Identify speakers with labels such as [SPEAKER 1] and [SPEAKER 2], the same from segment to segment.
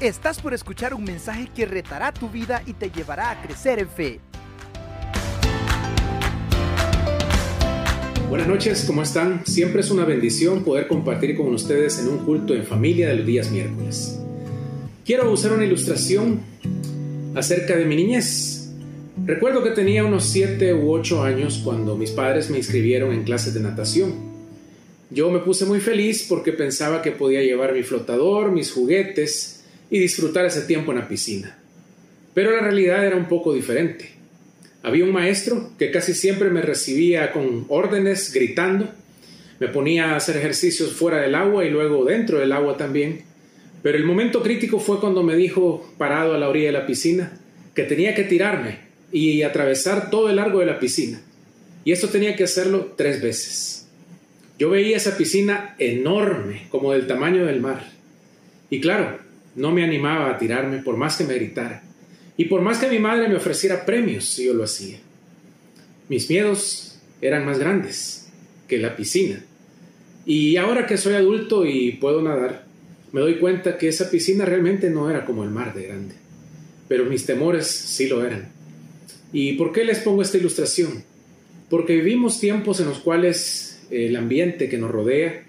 [SPEAKER 1] Estás por escuchar un mensaje que retará tu vida y te llevará a crecer en fe.
[SPEAKER 2] Buenas noches, ¿cómo están? Siempre es una bendición poder compartir con ustedes en un culto en familia de los días miércoles. Quiero usar una ilustración acerca de mi niñez. Recuerdo que tenía unos 7 u 8 años cuando mis padres me inscribieron en clases de natación. Yo me puse muy feliz porque pensaba que podía llevar mi flotador, mis juguetes y disfrutar ese tiempo en la piscina. Pero la realidad era un poco diferente. Había un maestro que casi siempre me recibía con órdenes, gritando. Me ponía a hacer ejercicios fuera del agua y luego dentro del agua también. Pero el momento crítico fue cuando me dijo, parado a la orilla de la piscina, que tenía que tirarme y atravesar todo el largo de la piscina. Y esto tenía que hacerlo tres veces. Yo veía esa piscina enorme, como del tamaño del mar. Y claro, no me animaba a tirarme por más que me gritara. Y por más que mi madre me ofreciera premios si yo lo hacía. Mis miedos eran más grandes que la piscina. Y ahora que soy adulto y puedo nadar, me doy cuenta que esa piscina realmente no era como el mar de grande. Pero mis temores sí lo eran. ¿Y por qué les pongo esta ilustración? Porque vivimos tiempos en los cuales el ambiente que nos rodea,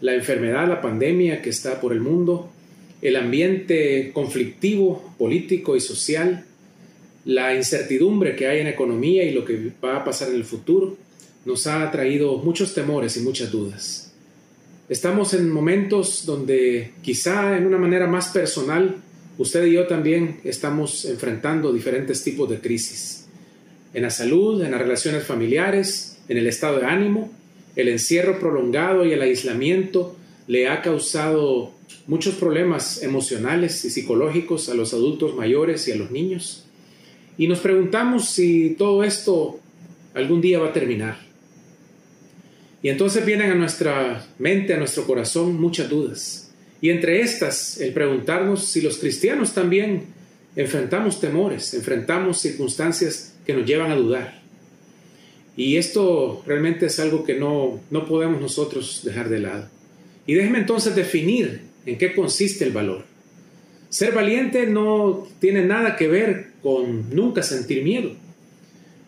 [SPEAKER 2] la enfermedad, la pandemia que está por el mundo, el ambiente conflictivo, político y social, la incertidumbre que hay en economía y lo que va a pasar en el futuro, nos ha traído muchos temores y muchas dudas. Estamos en momentos donde quizá en una manera más personal, usted y yo también estamos enfrentando diferentes tipos de crisis. En la salud, en las relaciones familiares, en el estado de ánimo, el encierro prolongado y el aislamiento le ha causado muchos problemas emocionales y psicológicos a los adultos mayores y a los niños. Y nos preguntamos si todo esto algún día va a terminar. Y entonces vienen a nuestra mente, a nuestro corazón, muchas dudas. Y entre estas, el preguntarnos si los cristianos también enfrentamos temores, enfrentamos circunstancias que nos llevan a dudar. Y esto realmente es algo que no, no podemos nosotros dejar de lado. Y déjeme entonces definir en qué consiste el valor. Ser valiente no tiene nada que ver con nunca sentir miedo,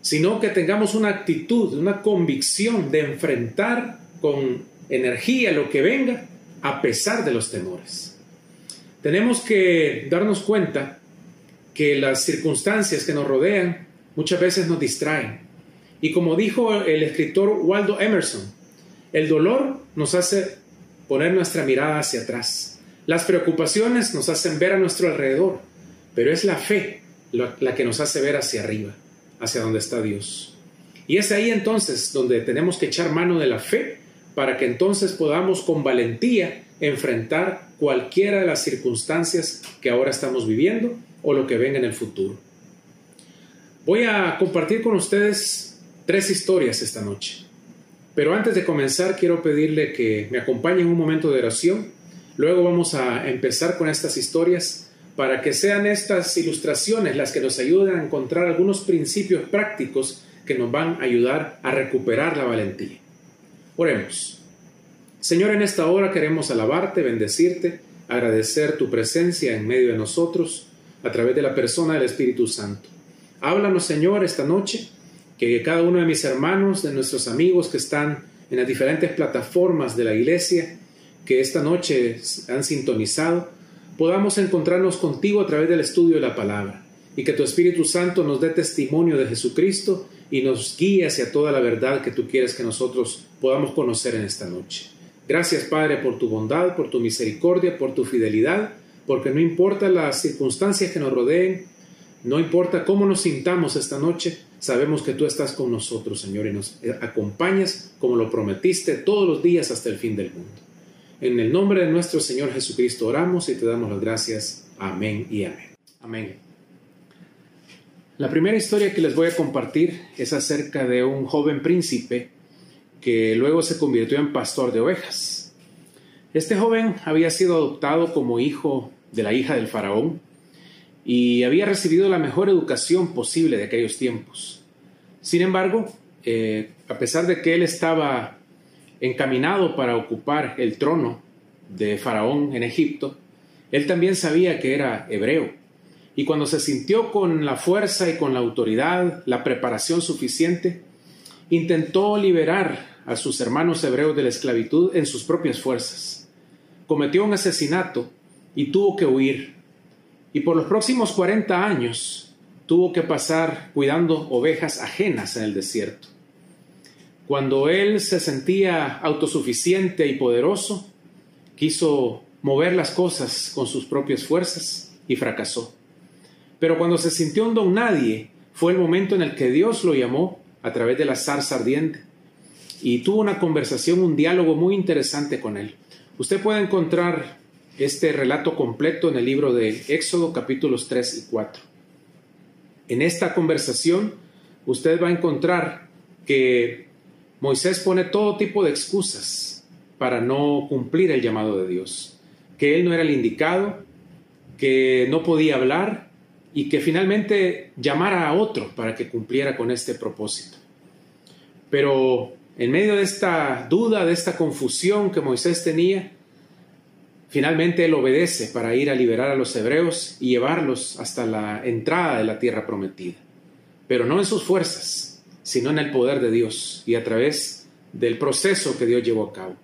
[SPEAKER 2] sino que tengamos una actitud, una convicción de enfrentar con energía lo que venga a pesar de los temores. Tenemos que darnos cuenta que las circunstancias que nos rodean muchas veces nos distraen. Y como dijo el escritor Waldo Emerson, el dolor nos hace poner nuestra mirada hacia atrás. Las preocupaciones nos hacen ver a nuestro alrededor, pero es la fe la que nos hace ver hacia arriba, hacia donde está Dios. Y es ahí entonces donde tenemos que echar mano de la fe para que entonces podamos con valentía enfrentar cualquiera de las circunstancias que ahora estamos viviendo o lo que venga en el futuro. Voy a compartir con ustedes tres historias esta noche. Pero antes de comenzar, quiero pedirle que me acompañe en un momento de oración. Luego vamos a empezar con estas historias para que sean estas ilustraciones las que nos ayuden a encontrar algunos principios prácticos que nos van a ayudar a recuperar la valentía. Oremos. Señor, en esta hora queremos alabarte, bendecirte, agradecer tu presencia en medio de nosotros a través de la persona del Espíritu Santo. Háblanos, Señor, esta noche que cada uno de mis hermanos, de nuestros amigos que están en las diferentes plataformas de la iglesia, que esta noche han sintonizado, podamos encontrarnos contigo a través del estudio de la palabra y que tu Espíritu Santo nos dé testimonio de Jesucristo y nos guíe hacia toda la verdad que tú quieres que nosotros podamos conocer en esta noche. Gracias Padre por tu bondad, por tu misericordia, por tu fidelidad, porque no importa las circunstancias que nos rodeen, no importa cómo nos sintamos esta noche, sabemos que tú estás con nosotros, Señor, y nos acompañas como lo prometiste todos los días hasta el fin del mundo. En el nombre de nuestro Señor Jesucristo oramos y te damos las gracias. Amén y amén. Amén. La primera historia que les voy a compartir es acerca de un joven príncipe que luego se convirtió en pastor de ovejas. Este joven había sido adoptado como hijo de la hija del faraón y había recibido la mejor educación posible de aquellos tiempos. Sin embargo, eh, a pesar de que él estaba encaminado para ocupar el trono de Faraón en Egipto, Él también sabía que era hebreo. Y cuando se sintió con la fuerza y con la autoridad, la preparación suficiente, intentó liberar a sus hermanos hebreos de la esclavitud en sus propias fuerzas. Cometió un asesinato y tuvo que huir. Y por los próximos 40 años tuvo que pasar cuidando ovejas ajenas en el desierto. Cuando él se sentía autosuficiente y poderoso, quiso mover las cosas con sus propias fuerzas y fracasó. Pero cuando se sintió un don nadie, fue el momento en el que Dios lo llamó a través de la zarza ardiente y tuvo una conversación, un diálogo muy interesante con él. Usted puede encontrar este relato completo en el libro de Éxodo capítulos 3 y 4. En esta conversación usted va a encontrar que Moisés pone todo tipo de excusas para no cumplir el llamado de Dios, que él no era el indicado, que no podía hablar y que finalmente llamara a otro para que cumpliera con este propósito. Pero en medio de esta duda, de esta confusión que Moisés tenía, finalmente él obedece para ir a liberar a los hebreos y llevarlos hasta la entrada de la tierra prometida, pero no en sus fuerzas, sino en el poder de Dios y a través del proceso que Dios llevó a cabo.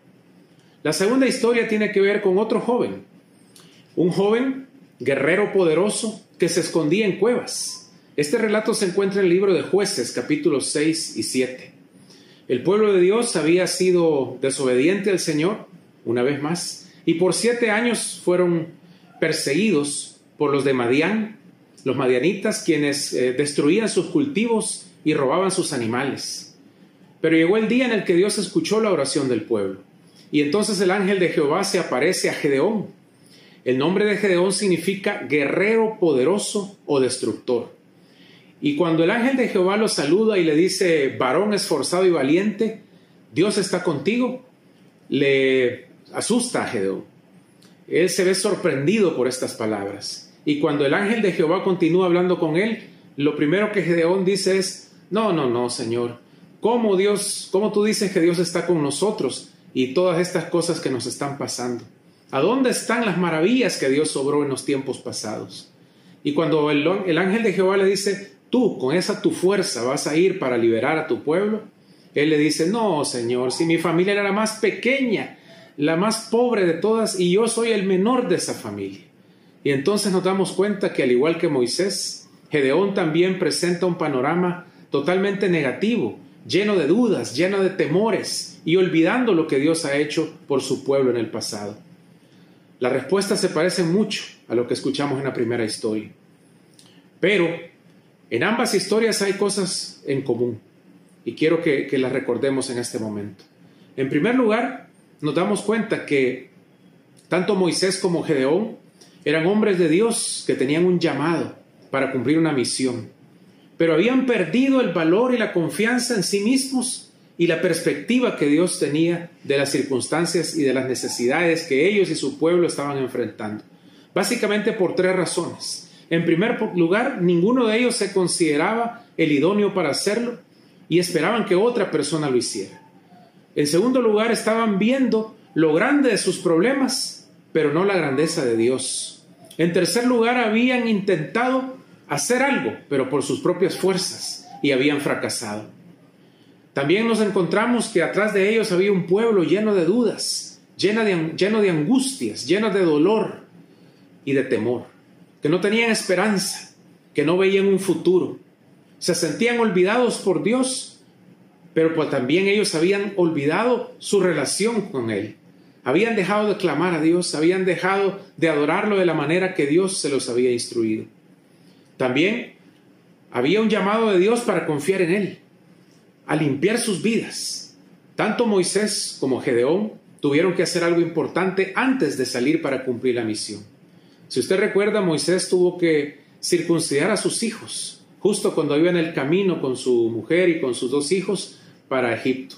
[SPEAKER 2] La segunda historia tiene que ver con otro joven, un joven guerrero poderoso que se escondía en cuevas. Este relato se encuentra en el libro de jueces capítulos 6 y 7. El pueblo de Dios había sido desobediente al Señor, una vez más, y por siete años fueron perseguidos por los de Madián, los madianitas, quienes eh, destruían sus cultivos y robaban sus animales. Pero llegó el día en el que Dios escuchó la oración del pueblo. Y entonces el ángel de Jehová se aparece a Gedeón. El nombre de Gedeón significa guerrero poderoso o destructor. Y cuando el ángel de Jehová lo saluda y le dice, varón esforzado y valiente, Dios está contigo, le asusta a Gedeón. Él se ve sorprendido por estas palabras. Y cuando el ángel de Jehová continúa hablando con él, lo primero que Gedeón dice es, no, no, no, Señor. ¿Cómo Dios, cómo tú dices que Dios está con nosotros y todas estas cosas que nos están pasando? ¿A dónde están las maravillas que Dios sobró en los tiempos pasados? Y cuando el, el ángel de Jehová le dice, tú con esa tu fuerza vas a ir para liberar a tu pueblo, él le dice, no, Señor, si mi familia era la más pequeña, la más pobre de todas, y yo soy el menor de esa familia. Y entonces nos damos cuenta que al igual que Moisés, Gedeón también presenta un panorama totalmente negativo, lleno de dudas, lleno de temores y olvidando lo que Dios ha hecho por su pueblo en el pasado. La respuesta se parece mucho a lo que escuchamos en la primera historia. Pero en ambas historias hay cosas en común y quiero que, que las recordemos en este momento. En primer lugar, nos damos cuenta que tanto Moisés como Gedeón eran hombres de Dios que tenían un llamado para cumplir una misión pero habían perdido el valor y la confianza en sí mismos y la perspectiva que Dios tenía de las circunstancias y de las necesidades que ellos y su pueblo estaban enfrentando. Básicamente por tres razones. En primer lugar, ninguno de ellos se consideraba el idóneo para hacerlo y esperaban que otra persona lo hiciera. En segundo lugar, estaban viendo lo grande de sus problemas, pero no la grandeza de Dios. En tercer lugar, habían intentado hacer algo, pero por sus propias fuerzas, y habían fracasado. También nos encontramos que atrás de ellos había un pueblo lleno de dudas, lleno de, angustias, lleno de dolor y de temor, que no tenían esperanza, que no veían un futuro, se sentían olvidados por Dios, pero pues también ellos habían olvidado su relación con Él. Habían dejado de clamar a Dios, habían dejado de adorarlo de la manera que Dios se los había instruido. También había un llamado de Dios para confiar en Él, a limpiar sus vidas. Tanto Moisés como Gedeón tuvieron que hacer algo importante antes de salir para cumplir la misión. Si usted recuerda, Moisés tuvo que circuncidar a sus hijos, justo cuando iba en el camino con su mujer y con sus dos hijos para Egipto.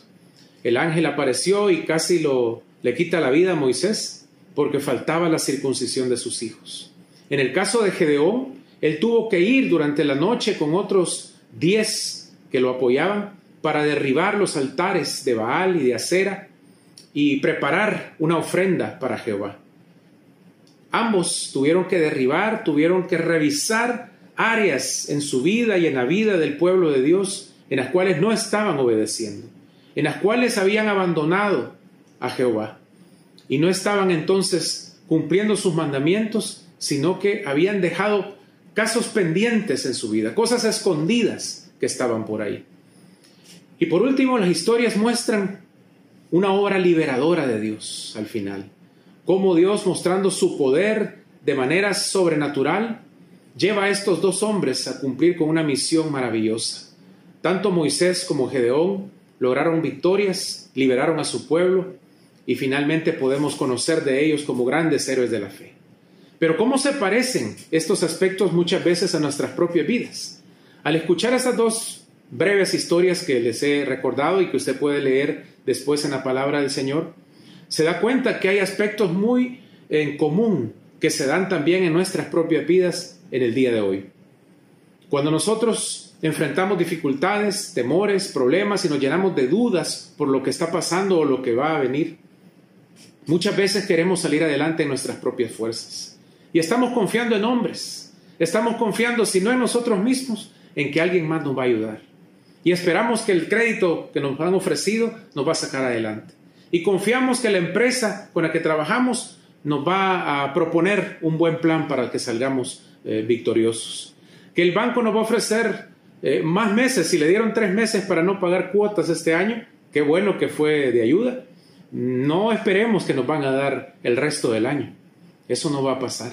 [SPEAKER 2] El ángel apareció y casi le quita la vida a Moisés porque faltaba la circuncisión de sus hijos. En el caso de Gedeón, él tuvo que ir durante la noche con otros diez que lo apoyaban para derribar los altares de Baal y de Acera y preparar una ofrenda para Jehová. ambos tuvieron que derribar, tuvieron que revisar áreas en su vida y en la vida del pueblo de Dios en las cuales no estaban obedeciendo, en las cuales habían abandonado a Jehová y no estaban entonces cumpliendo sus mandamientos, sino que habían dejado casos pendientes en su vida, cosas escondidas que estaban por ahí. Y por último, las historias muestran una obra liberadora de Dios al final, cómo Dios mostrando su poder de manera sobrenatural lleva a estos dos hombres a cumplir con una misión maravillosa. Tanto Moisés como Gedeón lograron victorias, liberaron a su pueblo y finalmente podemos conocer de ellos como grandes héroes de la fe. Pero ¿cómo se parecen estos aspectos muchas veces a nuestras propias vidas? Al escuchar estas dos breves historias que les he recordado y que usted puede leer después en la palabra del Señor, se da cuenta que hay aspectos muy en común que se dan también en nuestras propias vidas en el día de hoy. Cuando nosotros enfrentamos dificultades, temores, problemas y nos llenamos de dudas por lo que está pasando o lo que va a venir, muchas veces queremos salir adelante en nuestras propias fuerzas. Y estamos confiando en hombres, estamos confiando, si no en nosotros mismos, en que alguien más nos va a ayudar. Y esperamos que el crédito que nos han ofrecido nos va a sacar adelante. Y confiamos que la empresa con la que trabajamos nos va a proponer un buen plan para que salgamos eh, victoriosos. Que el banco nos va a ofrecer eh, más meses, si le dieron tres meses para no pagar cuotas este año, qué bueno que fue de ayuda. No esperemos que nos van a dar el resto del año. Eso no va a pasar.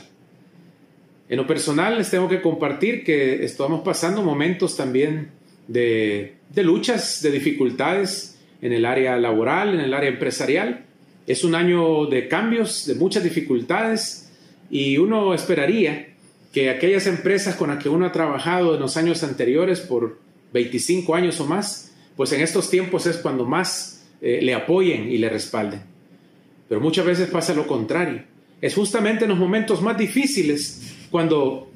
[SPEAKER 2] En lo personal les tengo que compartir que estamos pasando momentos también de, de luchas, de dificultades en el área laboral, en el área empresarial. Es un año de cambios, de muchas dificultades y uno esperaría que aquellas empresas con las que uno ha trabajado en los años anteriores por 25 años o más, pues en estos tiempos es cuando más eh, le apoyen y le respalden. Pero muchas veces pasa lo contrario. Es justamente en los momentos más difíciles cuando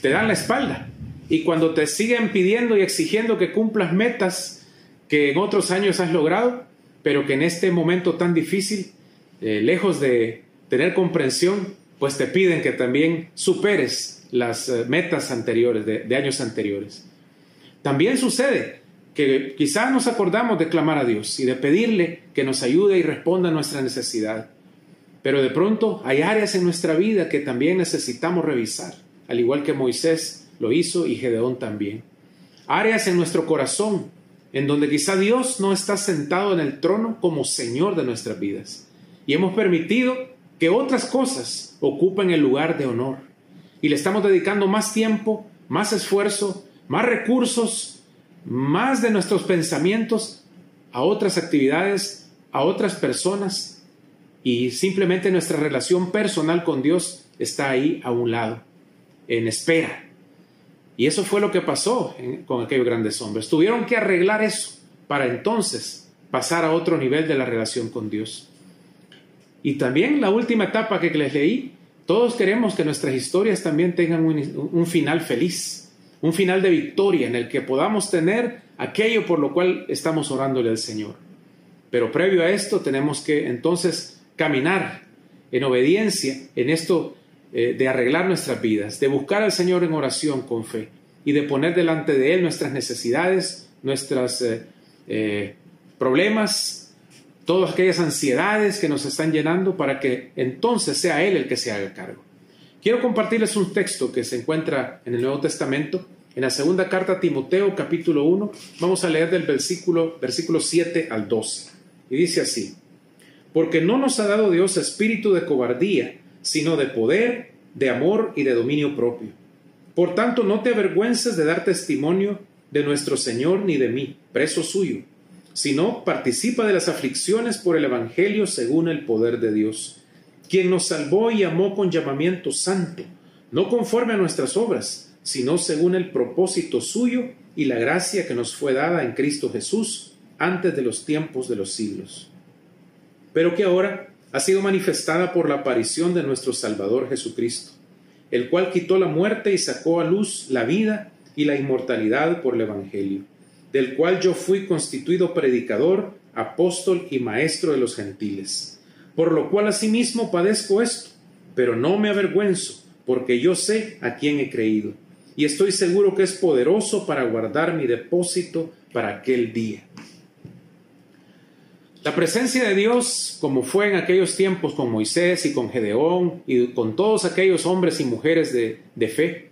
[SPEAKER 2] te dan la espalda y cuando te siguen pidiendo y exigiendo que cumplas metas que en otros años has logrado, pero que en este momento tan difícil, eh, lejos de tener comprensión, pues te piden que también superes las eh, metas anteriores, de, años anteriores. También sucede que quizás nos acordamos de clamar a Dios y de pedirle que nos ayude y responda a nuestra necesidad. Pero de pronto hay áreas en nuestra vida que también necesitamos revisar, al igual que Moisés lo hizo y Gedeón también. Áreas en nuestro corazón en donde quizá Dios no está sentado en el trono como Señor de nuestras vidas. Y hemos permitido que otras cosas ocupen el lugar de honor y le estamos dedicando más tiempo, más esfuerzo, más recursos, más de nuestros pensamientos a otras actividades, a otras personas y simplemente nuestra relación personal con Dios está ahí a un lado, en espera. Y eso fue lo que pasó con aquellos grandes hombres. Tuvieron que arreglar eso para entonces pasar a otro nivel de la relación con Dios. Y también la última etapa que les leí todos queremos que nuestras historias también tengan un, final feliz, un final de victoria en el que podamos tener aquello por lo cual estamos orándole al Señor. Pero previo a esto tenemos que entonces caminar en obediencia en esto eh, de arreglar nuestras vidas, de buscar al Señor en oración con fe y de poner delante de Él nuestras necesidades, nuestros eh, eh, problemas, todas aquellas ansiedades que nos están llenando para que entonces sea Él el que se haga cargo. Quiero compartirles un texto que se encuentra en el Nuevo Testamento, en la segunda carta a Timoteo capítulo 1. Vamos a leer del versículo, versículo 7 al 12. Y dice así, porque no nos ha dado Dios espíritu de cobardía, sino de poder, de amor y de dominio propio. Por tanto, no te avergüences de dar testimonio de nuestro Señor ni de mí, preso suyo sino participa de las aflicciones por el Evangelio según el poder de Dios, quien nos salvó y amó con llamamiento santo, no conforme a nuestras obras, sino según el propósito suyo y la gracia que nos fue dada en Cristo Jesús antes de los tiempos de los siglos, pero que ahora ha sido manifestada por la aparición de nuestro Salvador Jesucristo, el cual quitó la muerte y sacó a luz la vida y la inmortalidad por el Evangelio del cual yo fui constituido predicador, apóstol y maestro de los gentiles. Por lo cual asimismo padezco esto, pero no me avergüenzo, porque yo sé a quién he creído, y estoy seguro que es poderoso para guardar mi depósito para aquel día. La presencia de Dios, como fue en aquellos tiempos con Moisés y con Gedeón y con todos aquellos hombres y mujeres de, de fe,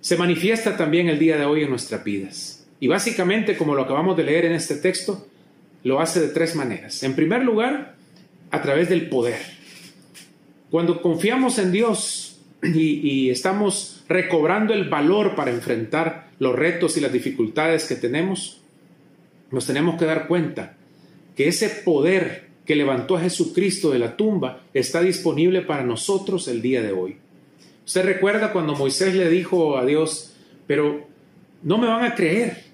[SPEAKER 2] se manifiesta también el día de hoy en nuestras vidas. Y básicamente, como lo acabamos de leer en este texto, lo hace de tres maneras. En primer lugar, a través del poder. Cuando confiamos en Dios y, estamos recobrando el valor para enfrentar los retos y las dificultades que tenemos, nos tenemos que dar cuenta que ese poder que levantó a Jesucristo de la tumba está disponible para nosotros el día de hoy. Usted recuerda cuando Moisés le dijo a Dios, pero no me van a creer,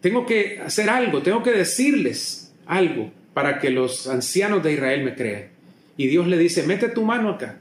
[SPEAKER 2] tengo que hacer algo, tengo que decirles algo para que los ancianos de Israel me crean. Y Dios le dice, mete tu mano acá.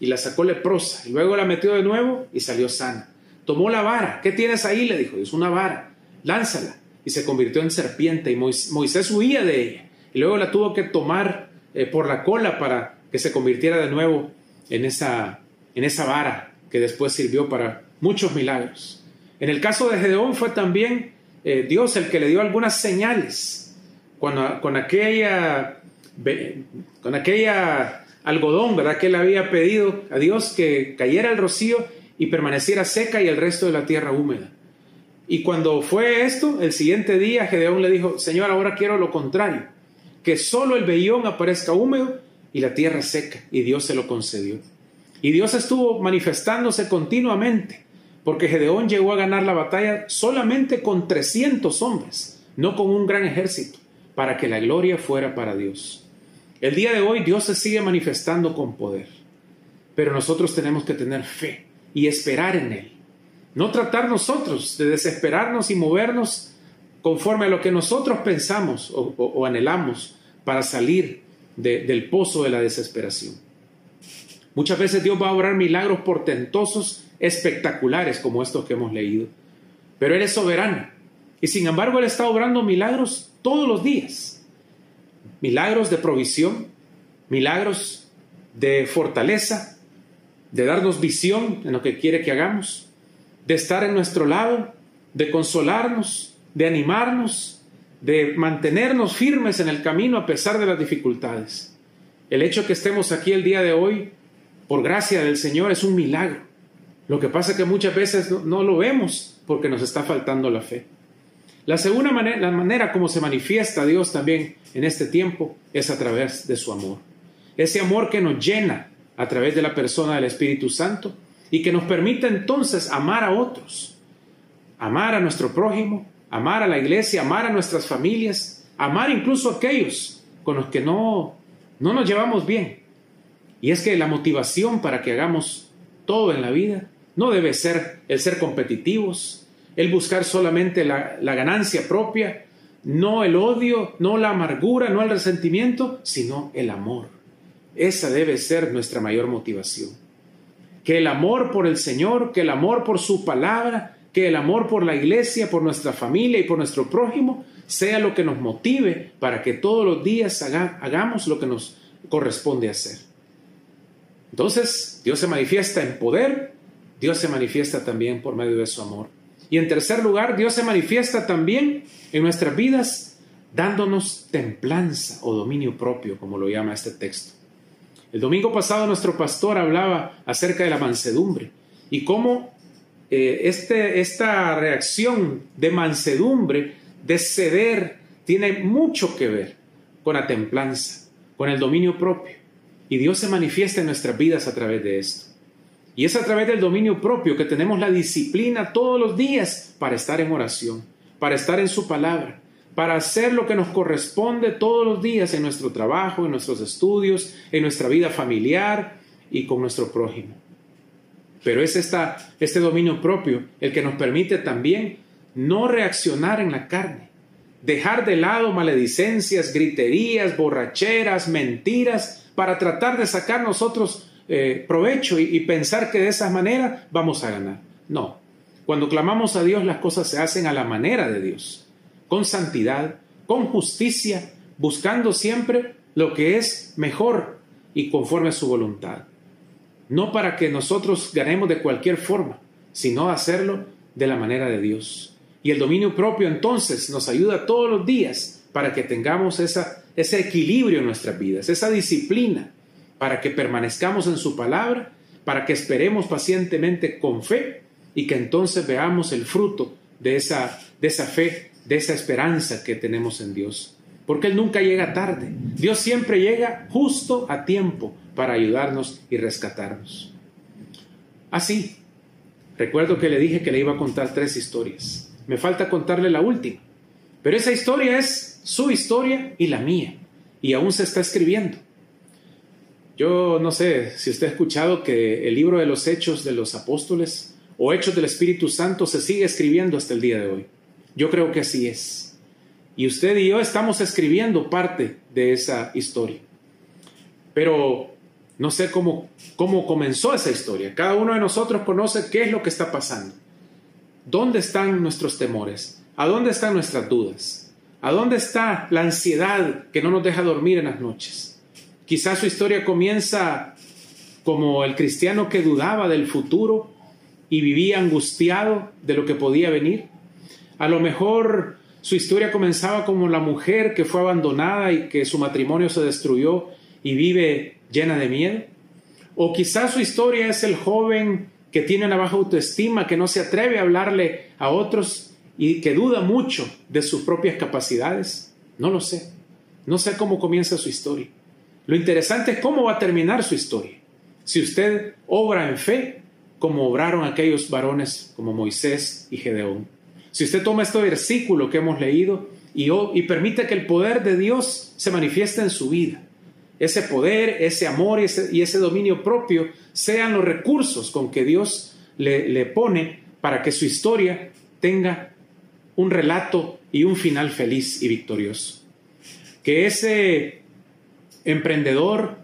[SPEAKER 2] Y la sacó leprosa, y luego la metió de nuevo y salió sana. Tomó la vara, ¿qué tienes ahí? Le dijo, es una vara, lánzala y se convirtió en serpiente y Moisés huía de ella y luego la tuvo que tomar eh, por la cola para que se convirtiera de nuevo en esa, en esa vara que después sirvió para muchos milagros. En el caso de Gedeón fue también eh, Dios el que le dio algunas señales cuando, con aquella con aquella algodón, ¿verdad? Que él había pedido a Dios que cayera el rocío y permaneciera seca y el resto de la tierra húmeda. Y cuando fue esto, el siguiente día Gedeón le dijo, Señor, ahora quiero lo contrario, que solo el vellón aparezca húmedo y la tierra seca. Y Dios se lo concedió. Y Dios estuvo manifestándose continuamente, porque Gedeón llegó a ganar la batalla solamente con 300 hombres, no con un gran ejército, para que la gloria fuera para Dios. El día de hoy Dios se sigue manifestando con poder, pero nosotros tenemos que tener fe y esperar en Él. No tratar nosotros de desesperarnos y movernos conforme a lo que nosotros pensamos o, anhelamos para salir del pozo de la desesperación. Muchas veces Dios va a obrar milagros portentosos, espectaculares como estos que hemos leído. Pero Él es soberano. Y sin embargo Él está obrando milagros todos los días. Milagros de provisión, milagros de fortaleza, de darnos visión en lo que quiere que hagamos, de estar en nuestro lado, de consolarnos, de animarnos, de mantenernos firmes en el camino a pesar de las dificultades. El hecho que estemos aquí el día de hoy, por gracia del Señor, es un milagro. Lo que pasa es que muchas veces no, lo vemos porque nos está faltando la fe. La segunda manera, la manera como se manifiesta Dios también en este tiempo es a través de su amor. Ese amor que nos llena a través de la persona del Espíritu Santo y que nos permita entonces amar a otros, amar a nuestro prójimo, amar a la iglesia, amar a nuestras familias, amar incluso a aquellos con los que no, no nos llevamos bien. Y es que la motivación para que hagamos todo en la vida no debe ser el ser competitivos, el buscar solamente la, ganancia propia, no el odio, no la amargura, no el resentimiento, sino el amor. Esa debe ser nuestra mayor motivación que el amor por el Señor, que el amor por su palabra, que el amor por la iglesia, por nuestra familia y por nuestro prójimo sea lo que nos motive para que todos los días hagamos lo que nos corresponde hacer. Entonces, Dios se manifiesta en poder, Dios se manifiesta también por medio de su amor. Y en tercer lugar, Dios se manifiesta también en nuestras vidas dándonos templanza o dominio propio, como lo llama este texto. El domingo pasado nuestro pastor hablaba acerca de la mansedumbre y cómo eh, este, esta reacción de mansedumbre, de ceder, tiene mucho que ver con la templanza, con el dominio propio. Y Dios se manifiesta en nuestras vidas a través de esto. Y es a través del dominio propio que tenemos la disciplina todos los días para estar en oración, para estar en su palabra, para hacer lo que nos corresponde todos los días en nuestro trabajo, en nuestros estudios, en nuestra vida familiar y con nuestro prójimo. Pero es esta, este dominio propio el que nos permite también no reaccionar en la carne, dejar de lado maledicencias, griterías, borracheras, mentiras, para tratar de sacar nosotros eh, provecho y, pensar que de esa manera vamos a ganar. No, cuando clamamos a Dios las cosas se hacen a la manera de Dios con santidad, con justicia, buscando siempre lo que es mejor y conforme a su voluntad. no para que nosotros ganemos de cualquier forma, sino hacerlo de la manera de Dios. Y el dominio propio entonces nos ayuda todos los días para que tengamos esa, ese equilibrio en nuestras vidas, esa disciplina, para que permanezcamos en su palabra, para que esperemos pacientemente con fe y que entonces veamos el fruto de esa, de esa fe, de esa esperanza que tenemos en Dios. Porque Él nunca llega tarde. Dios siempre llega justo a tiempo para ayudarnos y rescatarnos. Así, recuerdo que le dije que le iba a contar tres historias. Me falta contarle la última. Pero esa historia es su historia y la mía. Y aún se está escribiendo. Yo no sé si usted ha escuchado que el libro de los Hechos de los Apóstoles o Hechos del Espíritu Santo se sigue escribiendo hasta el día de hoy. Yo creo que así es. Y usted y yo estamos escribiendo parte de esa historia. Pero no sé cómo, cómo comenzó esa historia. Cada uno de nosotros conoce qué es lo que está pasando. ¿Dónde están nuestros temores? ¿A dónde están nuestras dudas? ¿A dónde está la ansiedad que no nos deja dormir en las noches? Quizás su historia comienza como el cristiano que dudaba del futuro y vivía angustiado de lo que podía venir. A lo mejor su historia comenzaba como la mujer que fue abandonada y que su matrimonio se destruyó y vive llena de miedo. O quizás su historia es el joven que tiene una baja autoestima, que no se atreve a hablarle a otros y que duda mucho de sus propias capacidades. No lo sé. No sé cómo comienza su historia. Lo interesante es cómo va a terminar su historia. Si usted obra en fe, como obraron aquellos varones como Moisés y Gedeón. Si usted toma este versículo que hemos leído y, y permite que el poder de Dios se manifieste en su vida, ese poder, ese amor y ese, dominio propio sean los recursos con que Dios le pone para que su historia tenga un relato y un final feliz y victorioso. Que ese emprendedor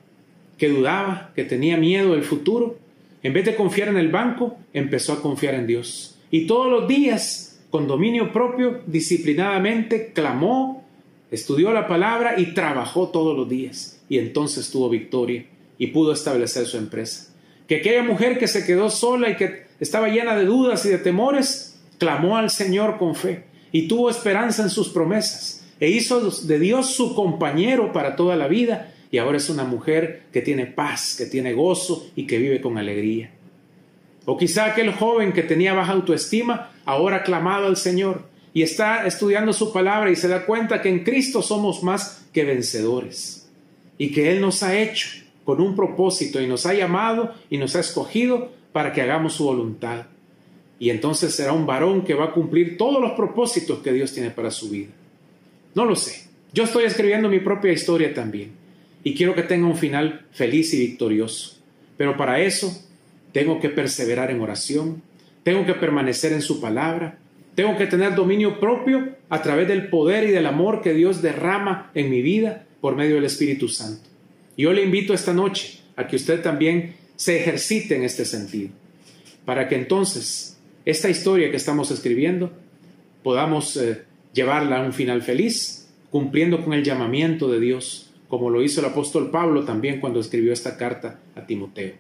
[SPEAKER 2] que dudaba, que tenía miedo del futuro, en vez de confiar en el banco, empezó a confiar en Dios. Y todos los días, con dominio propio, disciplinadamente, clamó, estudió la palabra y trabajó todos los días. Y entonces tuvo victoria y pudo establecer su empresa. Que aquella mujer que se quedó sola y que estaba llena de dudas y de temores, clamó al Señor con fe y tuvo esperanza en sus promesas e hizo de Dios su compañero para toda la vida y ahora es una mujer que tiene paz, que tiene gozo y que vive con alegría. O quizá aquel joven que tenía baja autoestima ahora ha clamado al Señor y está estudiando su palabra y se da cuenta que en Cristo somos más que vencedores y que Él nos ha hecho con un propósito y nos ha llamado y nos ha escogido para que hagamos su voluntad. Y entonces será un varón que va a cumplir todos los propósitos que Dios tiene para su vida. No lo sé. Yo estoy escribiendo mi propia historia también y quiero que tenga un final feliz y victorioso. Pero para eso tengo que perseverar en oración, tengo que permanecer en su palabra, tengo que tener dominio propio a través del poder y del amor que Dios derrama en mi vida por medio del Espíritu Santo. Yo le invito esta noche a que usted también se ejercite en este sentido, para que entonces esta historia que estamos escribiendo podamos eh, llevarla a un final feliz, cumpliendo con el llamamiento de Dios, como lo hizo el apóstol Pablo también cuando escribió esta carta a Timoteo.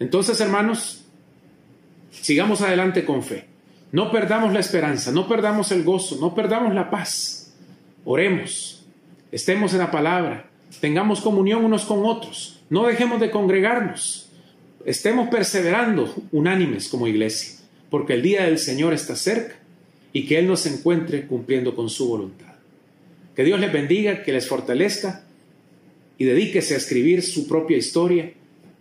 [SPEAKER 2] Entonces, hermanos, sigamos adelante con fe. No perdamos la esperanza, no perdamos el gozo, no perdamos la paz. Oremos, estemos en la palabra, tengamos comunión unos con otros, no dejemos de congregarnos, estemos perseverando unánimes como iglesia, porque el día del Señor está cerca y que Él nos encuentre cumpliendo con su voluntad. Que Dios les bendiga, que les fortalezca y dedíquese a escribir su propia historia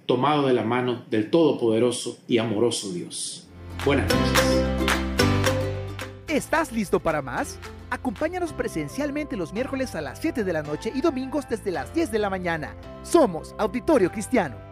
[SPEAKER 2] tomado de la mano del todopoderoso y amoroso Dios. Buenas noches.
[SPEAKER 1] ¿Estás listo para más? Acompáñanos presencialmente los miércoles a las 7 de la noche y domingos desde las 10 de la mañana. Somos Auditorio Cristiano.